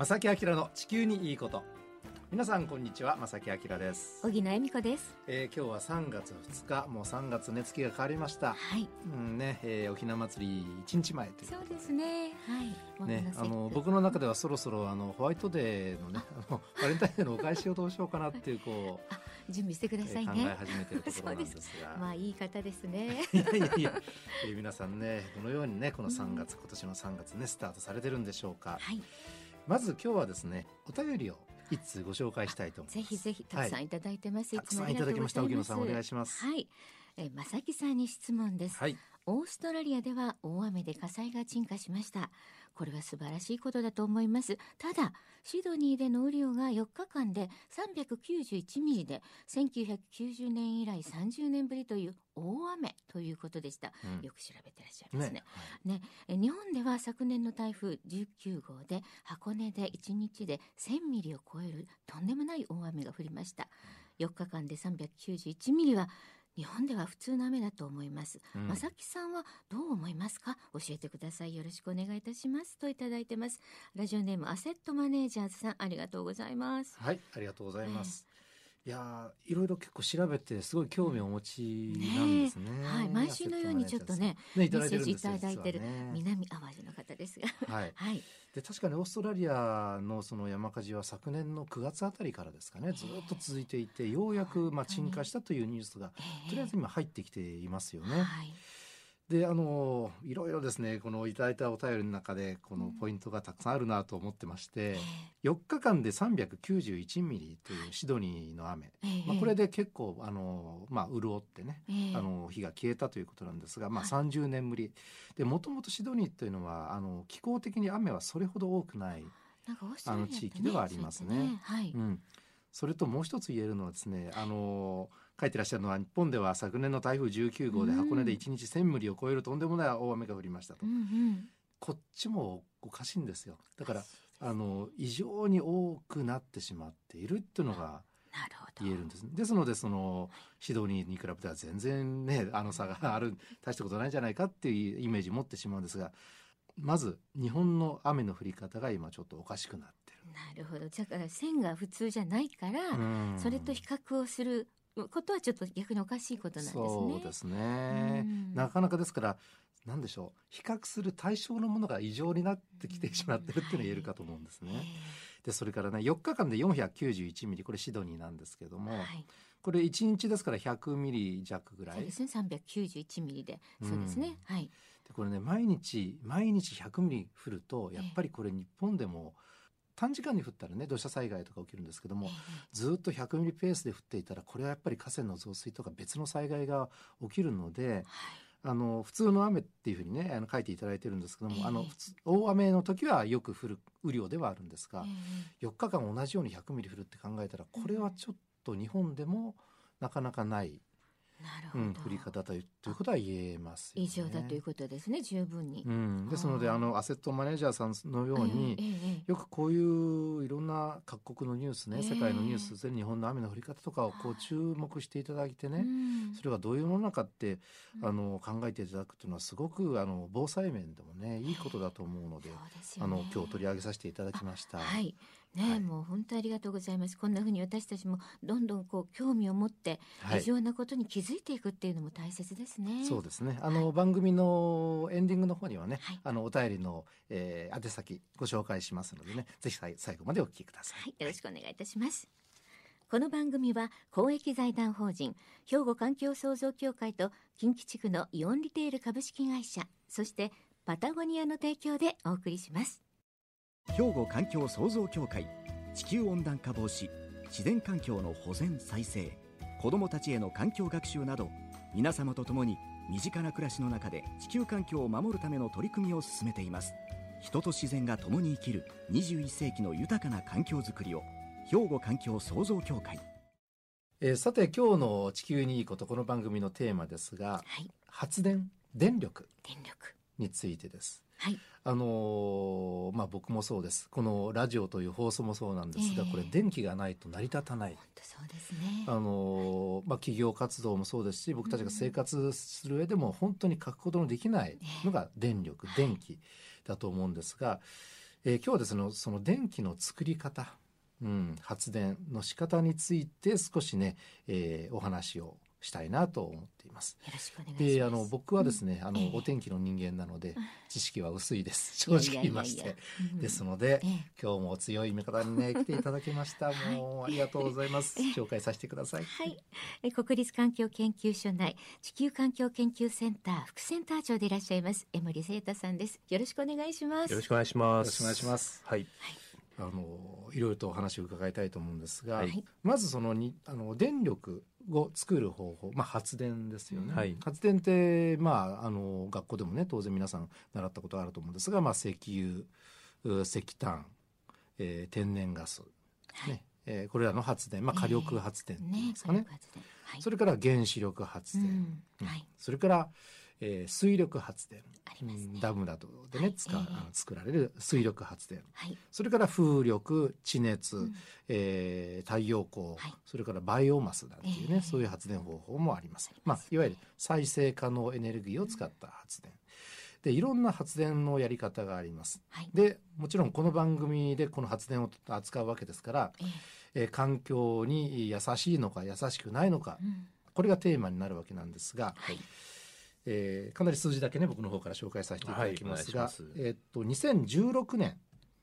正木明の地球にいいこと皆さんこんにちは正木明です、小木野恵美子です。えー、今日は3月2日もう3月ね月が変わりましたはい。うんね、えー、おひな祭り1日前というそうですね。はい。ねあの僕の中ではそろそろあのホワイトデーのねあのバレンタインデーのお返しをどうしようかなっていうこう、準備してくだえー考えさいね。始めてるところなんですが まあいい方ですね。いやいやいや、えー皆さんねどのようにねこの3月、今年の3月ねスタートされてるんでしょうかはい。まず今日はですねお便りを一通ご紹介したいと思いますぜひぜひたくさんいただいてます。たくさんいただきました荻野さんお願いしますはい。えー、正木さんに質問です。はいオーストラリアでは大雨で火災が鎮火しました。これは素晴らしいことだと思います。ただ、シドニーでの雨量が4日間で391ミリで、1990年以来30年ぶりという大雨ということでした。うんよく調べてらっしゃいますね。ねね、え日本では昨年の台風19号で箱根で1日で1000ミリを超えるとんでもない大雨が降りました。4日間で391ミリは日本では普通の雨だと思います。うんまさきさんはどう思いますか？教えてください。よろしくお願いいたします。といただいてます。ラジオネームアセットマネージャーズさん、ありがとうございます。はい、ありがとうございます。いやーいろいろ結構調べてすごい興味をお持ちなんですね。えはい、毎週のようにちょっとね、ねメッセージいただいてるね南淡路の方ですが。はい。はい。で確かにオーストラリアのその山火事は昨年の9月あたりからですかねずっと続いていてようやくまあ鎮火したというニュースがとりあえず今入ってきていますよね。はい。であのいろいろですねこのいただいたお便りの中でこのポイントがたくさんあるなと思ってまして、4日間で391ミリというシドニーの雨、ええ。まあ、これで結構あの、まあ、潤ってね、ええ。あの火が消えたということなんですが、まあ、はい。30年ぶり。でもともとシドニーというのはあの気候的に雨はそれほど多くない、あの地域ではありますね。そうやってはい。うん、それともう一つ言えるのはですねあの書いてらっしゃるのは日本では昨年の台風19号で箱根で1日1000ミリを超えるとんでもない大雨が降りましたと、うんうん。こっちもおかしいんですよだからあの異常に多くなってしまっているっていうのが。言えるんですですのでそのシドニーに比べては全然ねあの差がある大したことないんじゃないかっていうイメージ持ってしまうんですがまず日本の雨の降り方が今ちょっとおかしくなってる。なるほど。だから線が普通じゃないから、うんそれと比較をすることはちょっと逆におかしいことなんですね。そうですねうんなかなかですからなんでしょう比較する対象のものが異常になってきてしまってるっていうのが言えるかと思うんですね。でそれからね4日間で491ミリこれシドニーなんですけども、はい。これ1日ですから100ミリ弱ぐらいそうですね。391ミリで。そうですね。はい。でこれね毎日毎日100ミリ降るとやっぱりこれ日本でも短時間に降ったらね土砂災害とか起きるんですけども、えずっと100ミリペースで降っていたらこれはやっぱり河川の増水とか別の災害が起きるのでえはい。あの普通の雨っていうふうにねあの書いていただいてるんですけども、ええあの大雨の時はよく降る雨量ではあるんですが、え4日間同じように100ミリ降るって考えたらこれはちょっと日本でもなかなかない。うん、降り方というということは言えますよね。異常だということですね。十分に。うん、ですのであのアセットマネージャーさんのように、ええええええよくこういういろんな各国のニュースね、ええ世界のニュースで日本の雨の降り方とかをこう注目していただいてね、うんそれがどういうものなのかって、うんあの考えていただくというのはすごくあの防災面でもねいいことだと思うので、あねの今日取り上げさせていただきました。はい。ね、はいもう本当ありがとうございます。こんな風に私たちもどんどんこう興味を持ってはい異常なことに気づいていくっていうのも大切ですね。そうですね。あの、番組のエンディングの方にはね、はいあのお便りの、えー宛先ご紹介しますのでね、ぜひ最最後までお聞きください。はい、よろしくお願いいたします。この番組は公益財団法人兵庫環境創造協会と近畿地区のイオンリテール株式会社そしてパタゴニアの提供でお送りします。兵庫環境創造協会地球温暖化防止自然環境の保全再生子どもたちへの環境学習など皆様と共に身近な暮らしの中で地球環境を守るための取り組みを進めています人と自然が共に生きる21世紀の豊かな環境づくりを兵庫環境創造協会えーさて今日の地球にいいことこの番組のテーマですが、はい、発電電力電力。についてです。はい、あのーまあ僕もそうです。このラジオという放送もそうなんですが、ええ。これ電気がないと成り立たない。あのーまあ企業活動もそうですし、僕たちが生活する上でも本当に欠くことのできないのが電力、はい。電気だと思うんですが、えー今日はですねその電気の作り方、うん、発電の仕方について少しね、えーお話をしたいなと思っています。よろしくお願いします。であの僕はですね、あのええ。お天気の人間なので知識は薄いです。正直言いましていや。いやいやうん。ですので、ええ。今日も強い味方にね来ていただきました。もうありがとうございます。ええ。紹介させてください。はい、え国立環境研究所内地球環境研究センター副センター長でいらっしゃいます江森聖太さんです。よろしくお願いします。よろしくお願いします。よろしくお願いします。はい。あのいろいろとお話を伺いたいと思うんですが、はい。まずそのにあの電力を作る方法、まあ、発電ですよね、はい。発電って、まあ、あの学校でもね当然皆さん習ったことあると思うんですが、まあ、石油う石炭、えー天然ガス、はい。ねえーこれらの発電、まあ、火力発電ですかね,、火力発電。はい。それから原子力発電、うん。うん。はいそれから、えー水力発電、ねうんダムなどでね、はい使うええあの作られる水力発電はい。それから風力地熱、うんえー太陽光、はいそれからバイオマスなんていうね、ええそういう発電方法もあります。まあいわゆる再生可能エネルギーを使った発電。でいろんな発電のやり方があります。はい。でもちろんこの番組でこの発電を扱うわけですから、えええー環境に優しいのか優しくないのかうんこれがテーマになるわけなんですが、はい。えーかなり数字だけね僕の方から紹介させていただきますが、はいす。えーっと2016年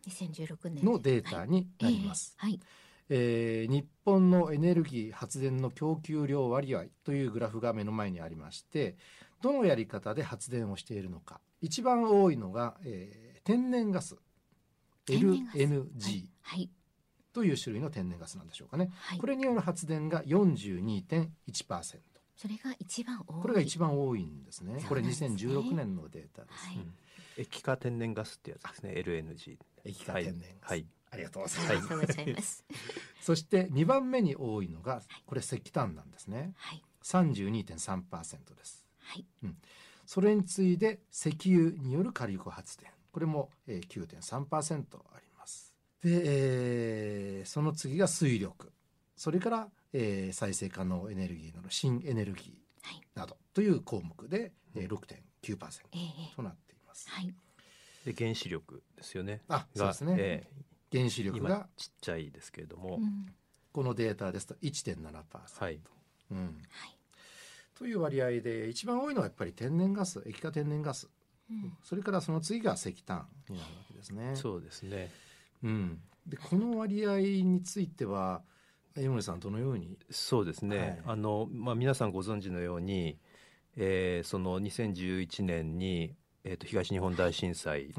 2016年のデータになります。はい。えー日本のエネルギー発電の供給量割合というグラフが目の前にありましてどのやり方で発電をしているのか。一番多いのが、えー天然ガス。天然ガス。LNG はい。という種類の天然ガスなんでしょうかね、はい。これによる発電が42.1%それが一番多い。これが一番多いんですねこれそうなんですね2016年のデータです、はい。液化天然ガスってやつですね。LNG。液化天然ガス、はい。ありがとうございます、ありがとうございます。そして2番目に多いのがこれ石炭なんですねはい。32.3%ですはい。それに次いで石油による火力発電これも、えー、9.3%ありますで、えーその次が水力それから、えー再生可能エネルギーなど新エネルギはい。ーなどという項目で、えー、6.9%ええとなっていますはい。で原子力ですよね。あそうがですね、え原子力がちっちゃいですけれども、うんこのデータですと1.7%、はい。うん、はい。という割合で一番多いのはやっぱり天然ガス液化天然ガスうんそれからその次が石炭になるわけですね。そうですね。うん、でこの割合については江森さんどのように？そうですね。はいあのまあ皆さんご存知のように、えーその2011年に。えー、と東日本大震災で、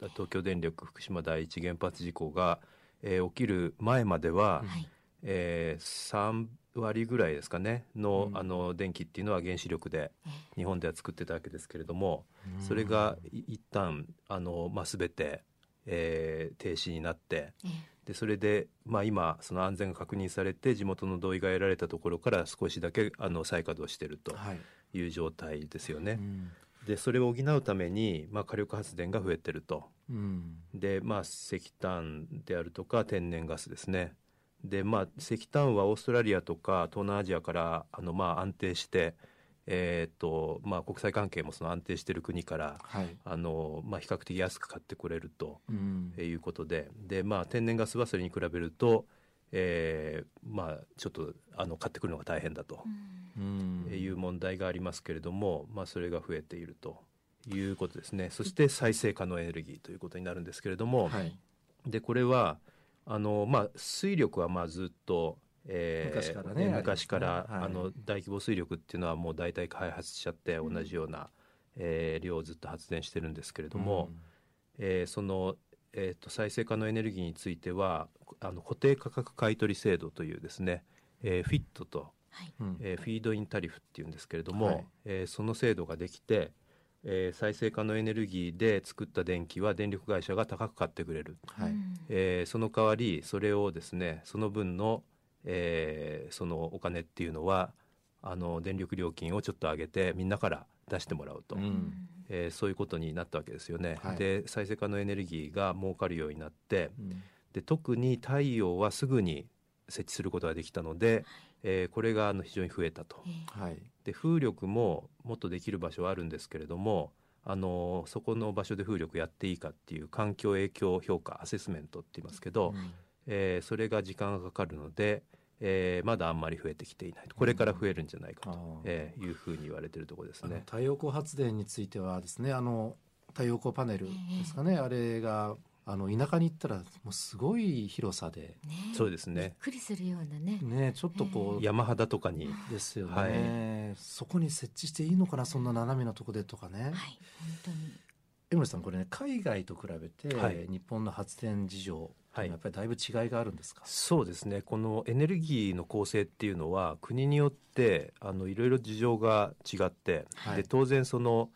はい東京電力福島第一原発事故が、えー起きる前までは、はい。えー、3割ぐらいですかねの,、うんあの電気っていうのは原子力でえ日本では作ってたわけですけれども、それがい一旦あの、まあ、全て、えー停止になってええでそれで、まあ、今その安全が確認されて地元の同意が得られたところから少しだけあの再稼働しているとはいいう状態ですよね。うんでそれを補うために、まあ、火力発電が増えてると。うんでまあ石炭であるとか天然ガスですねでまあ石炭はオーストラリアとか東南アジアからあのまあ安定してえーっとまあ国際関係もその安定している国からはい。あのまあ比較的安く買ってくれるとうん。いうことで。でまあ天然ガスはそれに比べるとえーまあちょっとあの買ってくるのが大変だとうんうん。いう問題がありますけれども、まあ、それが増えているということですね。そして再生可能エネルギーということになるんですけれども、はい。でこれはあの、まあ、水力はまあずっと、えー昔からね昔からねはいあの大規模水力っていうのはもう大体開発しちゃって同じような、えー量をずっと発電してるんですけれども、えーその、えー、と再生可能エネルギーについてはあの固定価格買取制度というですね、えーフィットとはい。うん。えーフィードインタリフっていうんですけれども、はい。えーその制度ができて、えー再生可能エネルギーで作った電気は電力会社が高く買ってくれる、はい。うんえーその代わりそれをですねその分の、えーそのお金っていうのはあの電力料金をちょっと上げてみんなから出してもらうと、うん。えーそういうことになったわけですよね。はい。で再生可能エネルギーが儲かるようになってうん。で特に太陽はすぐに設置することができたので、えーこれがあの非常に増えたと。ええ。はい。で風力ももっとできる場所はあるんですけれどもあのそこの場所で風力やっていいかっていう環境影響評価アセスメントって言いますけど、えーそれが時間がかかるので、えーまだあんまり増えてきていないと。これから増えるんじゃないかと、えーいうふうに言われてるところですね。太陽光発電についてはですねあの太陽光パネルですかね、あれがあの田舎に行ったらもうすごい広さで。ねそうですね。びっくりするようなね。ねちょっとこう、山肌とかに。ですよね、はい。そこに設置していいのかなそんな斜めなとこでとかね、はい、本当に。江森さんこれね海外と比べて、はい。日本の発電事情はい。やっぱりだいぶ違いがあるんですか、そうですね。このエネルギーの構成っていうのは国によってあのいろいろ事情が違って、はい。で当然その、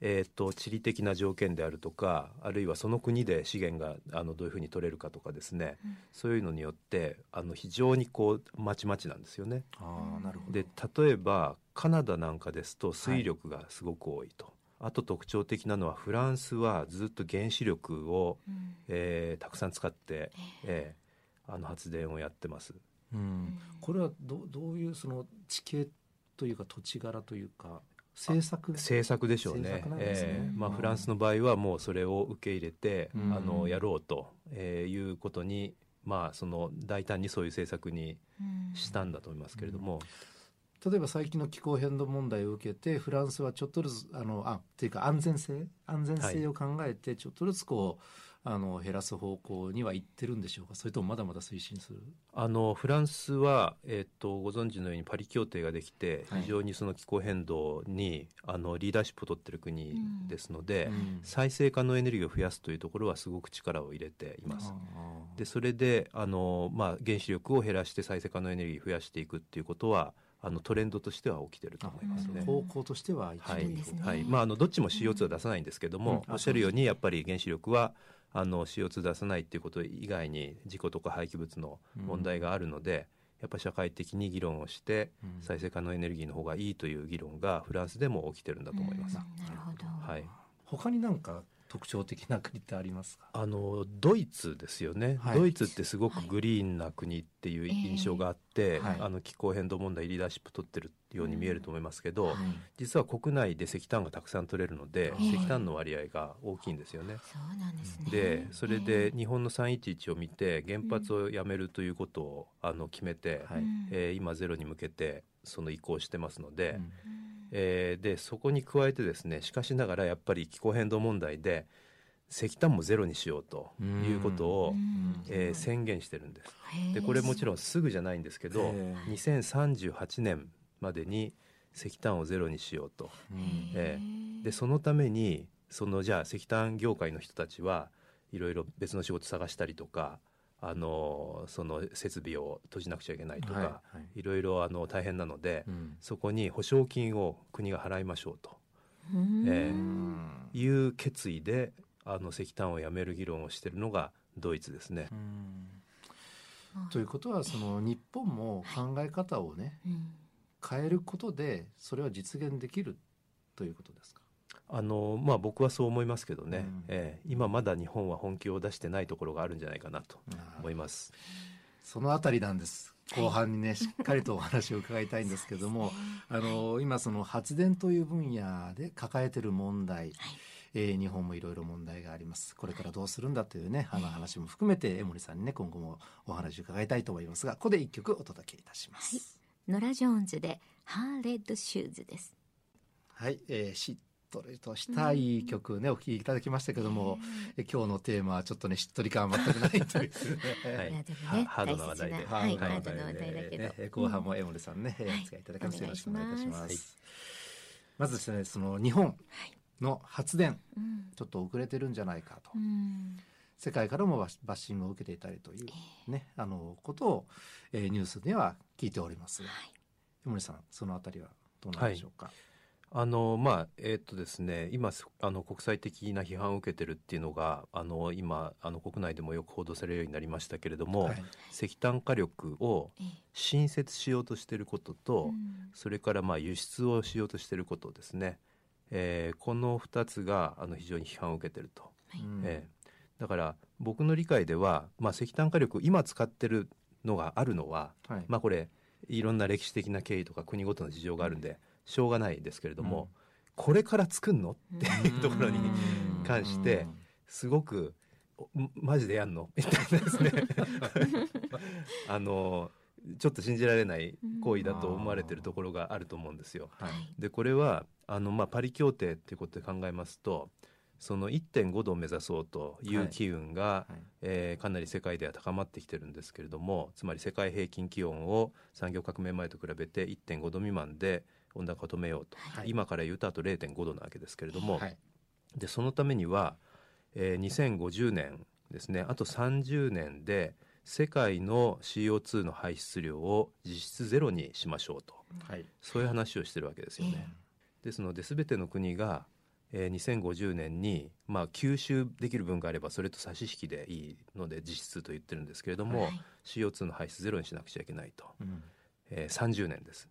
えー、と地理的な条件であるとかあるいはその国で資源があのどういうふうに取れるかとかですね、うん。そういうのによってあの非常にこうまちまちなんですよね。ああなるほど。で例えばカナダなんかですと水力がすごく多いと。あと特徴的なのはフランスはずっと原子力を、うん。えーたくさん使って、ええ。ーあの発電をやってます。うん、これはどどういうその地形というか土地柄というか政策政策でしょうね。ね。えーまあ、うん。フランスの場合はもうそれを受け入れて、うん。あのやろうと、えーいうことに、まあ、その大胆にそういう政策にうん。したんだと思いますけれども、例えば最近の気候変動問題を受けてフランスはちょっとずつあのあっていうか安全性安全性を考えてちょっとずつこう、あの減らす方向には行ってるんでしょうか？それともまだまだ推進する？あのフランスは、えー、とご存知のようにパリ協定ができて、はい。非常にその気候変動にあのリーダーシップを取っている国ですので、うん。再生可能エネルギーを増やすというところはすごく力を入れています。でそれであの、まあ、原子力を減らして再生可能エネルギーを増やしていくっていうことはあのトレンドとしては起きてると思いますね。方向としては一ですね。はい。まあ、あのどっちも CO2 は出さないんですけども、うん。おっしゃるようにやっぱり原子力はあの CO2 出さないっていうこと以外に事故とか廃棄物の問題があるので、やっぱり社会的に議論をしてうん。再生可能エネルギーの方がいいという議論がフランスでも起きてるんだと思います。うん。なるほど。はい、他になんか特徴的な国ってありますか？あのドイツですよね、はい。ドイツってすごくグリーンな国っていう印象があって、はい。あの気候変動問題リーダーシップ取ってるように見えると思いますけど、はい。実は国内で石炭がたくさん取れるので、ええ石炭の割合が大きいんですよね。そうなんですね。でそれでえ日本の311を見て原発をやめるということをあの決めて、はい。うんえー今ゼロに向けてその移行してますので、うんうんえーでそこに加えてですねしかしながらやっぱり気候変動問題で石炭もゼロにしようということを、うん。えー宣言してるんです。でこれもちろんすぐじゃないんですけどへえ2038年までに石炭をゼロにしようと。うんえでそのためにそのじゃあ石炭業界の人たちはいろいろ別の仕事探したりとかあのその設備を閉じなくちゃいけないとか、はいはい。いろいろあの大変なので、うん。そこに保証金を国が払いましょうと。うん。えーうんいう決意であの石炭をやめる議論をしているのがドイツですね。うん。ということはその日本も考え方をねうん。変えることでそれは実現できるということですか？あのまあ、僕はそう思いますけどね、うん。えー今まだ日本は本気を出してないところがあるんじゃないかなと思います。そのあたりなんです。後半にねしっかりとお話を伺いたいんですけども あの今その発電という分野で抱えている問題、えー日本もいろいろ問題があります。これからどうするんだというねあの話も含めて江森さんにね今後もお話を伺いたいと思いますがここで一曲お届けいたします。ノラ・ジョーンズでハーレッド・シューズです。はい、えーしっとりとしたいい曲ねお聴きいただきましたけども、え今日のテーマはちょっとねしっとり感は全くないという。ね はい。いやでもねハードな話題で。はい、ハードな話題だけど、ね、後半も江森さんね、お使いいただきます。よろしくお願いいたします。まずですね、その日本の発電、うん。ちょっと遅れてるんじゃないかと、うん。世界からもバッバッシングを受けていたりというね、あのことを、えーニュースでは聞いております。が、江森さん、そのあたりはどうなんでしょうか？あのまあえーっとですね今すあの国際的な批判を受けてるっていうのがあの今あの国内でもよく報道されるようになりましたけれども、はい。石炭火力をええ。新設しようとしていることと、うん。それからまあ輸出をしようとしていることですね、えーこの2つがあの非常に批判を受けてると、はい。うんえ。ーだから僕の理解では、まあ、石炭火力今使ってるのがあるのは、はい。まあ、これいろんな歴史的な経緯とか国ごとの事情があるんでしょうがないですけれども、これから作んの？っていうところにうん。関してすごくおマジでやんの？みたいなですね。あのちょっと信じられない行為だと思われてるところがあると思うんですよ。はい。でこれはあの、まあ、パリ協定っていうことで考えますとその1.5度を目指そうという機運が、はい。えーかなり世界では高まってきてるんですけれどもつまり世界平均気温を産業革命前と比べて1.5度未満で温暖化を止めようと、はい。今から言うとあと0.5度なわけですけれども、はい。でそのためには、えー2050年ですね。あと30年で世界の CO2 の排出量を実質ゼロにしましょうと。はい。そういう話をしてるわけですよね。ですので全ての国が、えー2050年に、まあ、吸収できる分があればそれと差し引きでいいので実質と言ってるんですけれども、はい。CO2 の排出ゼロにしなくちゃいけないと、うん。えー30年です。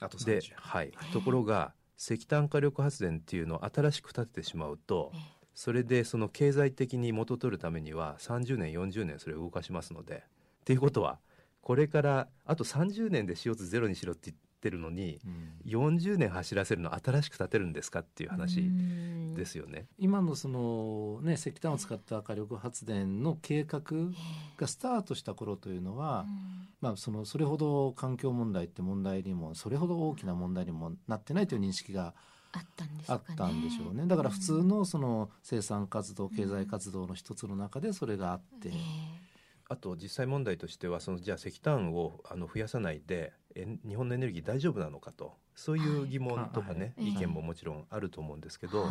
あとで30、はい、ところが石炭火力発電っていうのを新しく建ててしまうとえそれでその経済的に元取るためには30年40年それを動かしますので。っていうことはこれからあと30年で CO2 ゼロにしろって言ってるのにうん。40年走らせるの新しく建てるんですかっていう話うん。ですよね。今のそのね石炭を使った火力発電の計画がスタートした頃というのは、まあ、そのそれほど環境問題って問題にもそれほど大きな問題にもなってないという認識があったんですかね。あったんでしょうね。だから普通のその生産活動経済活動の一つの中でそれがあって、えあと実際問題としてはそのじゃあ石炭をあの増やさないでえ日本のエネルギー大丈夫なのかと。そういう疑問とかね、はい。意見ももちろんあると思うんですけど、はい。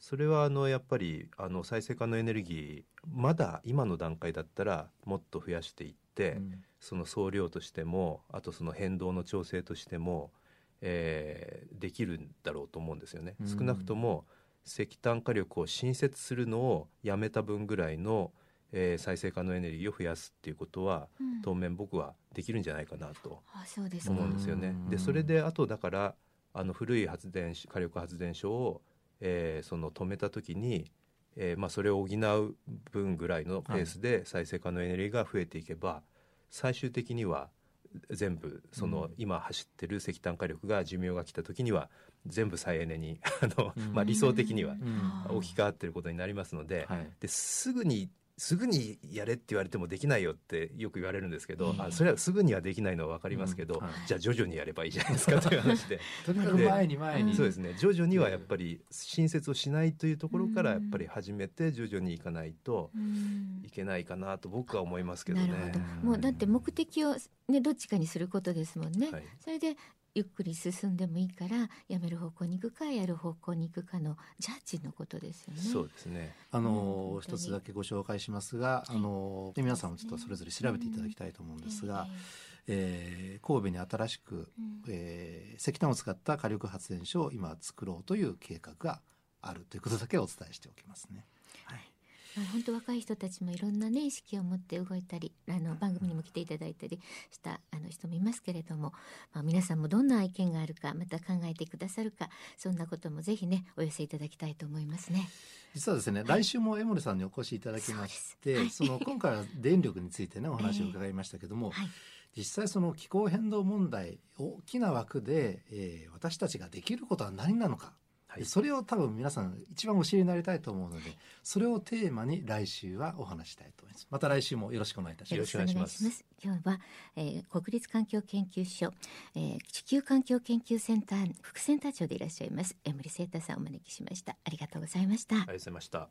それはあのやっぱりあの再生可能エネルギーまだ今の段階だったらもっと増やしていって、うん。その総量としてもあとその変動の調整としても、えーできるんだろうと思うんですよね。うん。少なくとも石炭火力を新設するのをやめた分ぐらいの、えー再生可能エネルギーを増やすっていうことはうん。当面僕はできるんじゃないかなとあそうですか。思うんですよね。うん。でそれであとだからあの古い発電し火力発電所を、えーその止めた時に、えーまあ、それを補う分ぐらいのペースで再生可能エネルギーが増えていけば、最終的には全部その、うん。今走ってる石炭火力が寿命が来た時には全部再エネにあの、うん。まあ、理想的にはうん。置き換わってることになりますので,、はい。ですぐにすぐにやれって言われてもできないよってよく言われるんですけど、ええあそれはすぐにはできないのは分かりますけど、うん。はい。じゃあ徐々にやればいいじゃないですかという話で。とにかく前に前に。そうですね。徐々にはやっぱり新設をしないというところからやっぱり始めて徐々にいかないとうん。いけないかなと僕は思いますけどね。なるほど。もうだって目的をねどっちかにすることですもんね、はい。それでゆっくり進んでもいいからやめる方向に行くかやる方向に行くかのジャッジのことですよね。そうですねあうんの本当に一つだけご紹介しますが、あので皆さんもちょっとそれぞれ調べていただきたいと思うんですが、えー神戸に新しく、ええうんえー石炭を使った火力発電所を今作ろうという計画があるということだけお伝えしておきますね。はいまあ本当若い人たちもいろんなね意識を持って動いたりあの番組にも来ていただいたりしたあの人もいますけれども、まあ、皆さんもどんな意見があるかまた考えてくださるかそんなこともぜひねお寄せいただきたいと思いますね。実はですね、来週も江森さんにお越しいただきまして、そうです。その今回は電力についてね お話を伺いましたけども、はい。実際その気候変動問題大きな枠で、えー私たちができることは何なのか、はいそれを多分皆さん一番お知りになりたいと思うのでそれをテーマに来週はお話したいと思いますまた来週もよろしくお願いいたしますよろしくお願いします。今日は、えー国立環境研究所、えー地球環境研究センター副センター長でいらっしゃいます江森聖太さんをお招きしました。ありがとうございました。ありがとうございました。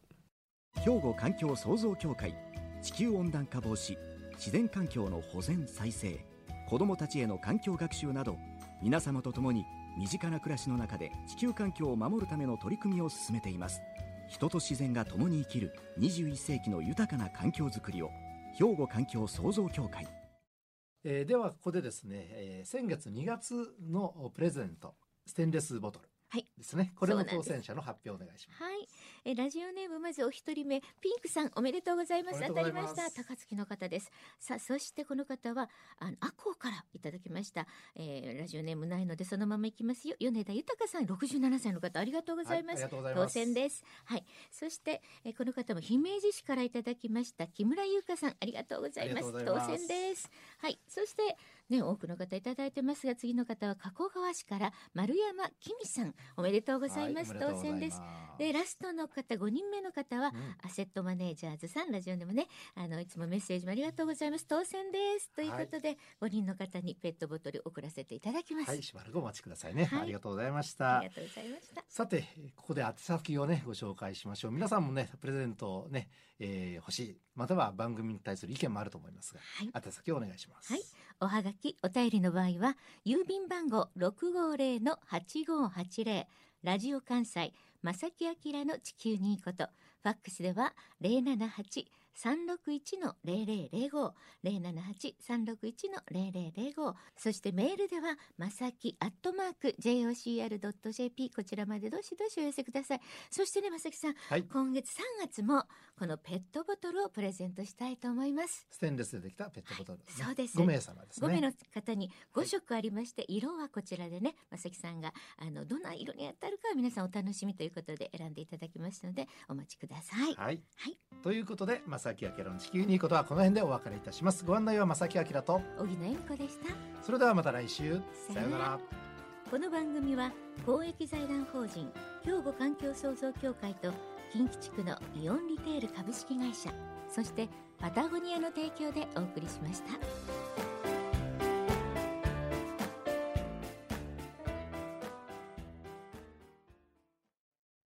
兵庫環境創造協会地球温暖化防止自然環境の保全再生子どもたちへの環境学習など皆様と共に身近な暮らしの中で地球環境を守るための取り組みを進めています。人と自然が共に生きる21世紀の豊かな環境づくりを兵庫環境創造協会。えーではここでですね、えー先月2月のプレゼントステンレスボトル。ですね。これの当選者の発表お願いします。はい、えーラジオネームまずお一人目。ピンクさんおめでとうございます。当たりました。高槻の方です。さあそしてこの方はあのアコーからいただきました、えーラジオネームないのでそのままいきますよ。米田豊さん67歳の方ありがとうございます、はいます。当選です。はい。そして、えーこの方も姫路市からいただきました。木村優香さんありがとうございます。ありがとうございます。当選ですはいそしてね、多くの方いただいてますが、次の方は加古川市から丸山きみさん、おめでとうございます。はい当選です。で、ラストの方、5人目の方は、うんアセットマネージャーズさん、ラジオでもね、あの、いつもメッセージもありがとうございます。当選です。ということで、5人の方にペットボトル送らせていただきます。はい、しばらくお待ちくださいね。はいありがとうございました。ありがとうございました。さて、ここで宛先をね、ご紹介しましょう。皆さんもね、プレゼントをね、えー欲しい。または番組に対する意見もあると思いますが、はい。宛先をお願いします。はいおはがき、お便りの場合は、郵便番号650-8580、ラジオ関西、正木明の地球にいいこと、ファックスでは078-361-0005、078-361-0005、そしてメールでは、まさきアットマーク JOCR.jp、こちらまでどしどしお寄せください。そしてね、まさきさん、はい。今月3月も、このペットボトルをプレゼントしたいと思います。ステンレスでできたペットボトル、そうです5名様ですね。5名の方に5色ありまして、色はこちらでね正木さんがあのどんな色に当たるかは皆さんお楽しみということで選んでいただきましたのでお待ちください。はい。はいということで、正木明の地球にいいことはこの辺でお別れいたします。ご案内は正木明と、荻野恵美子でした。それではまた来週。さようなら。この番組は公益財団法人兵庫環境創造協会と近畿地区のイオンリテール株式会社そしてパタゴニアの提供でお送りしました。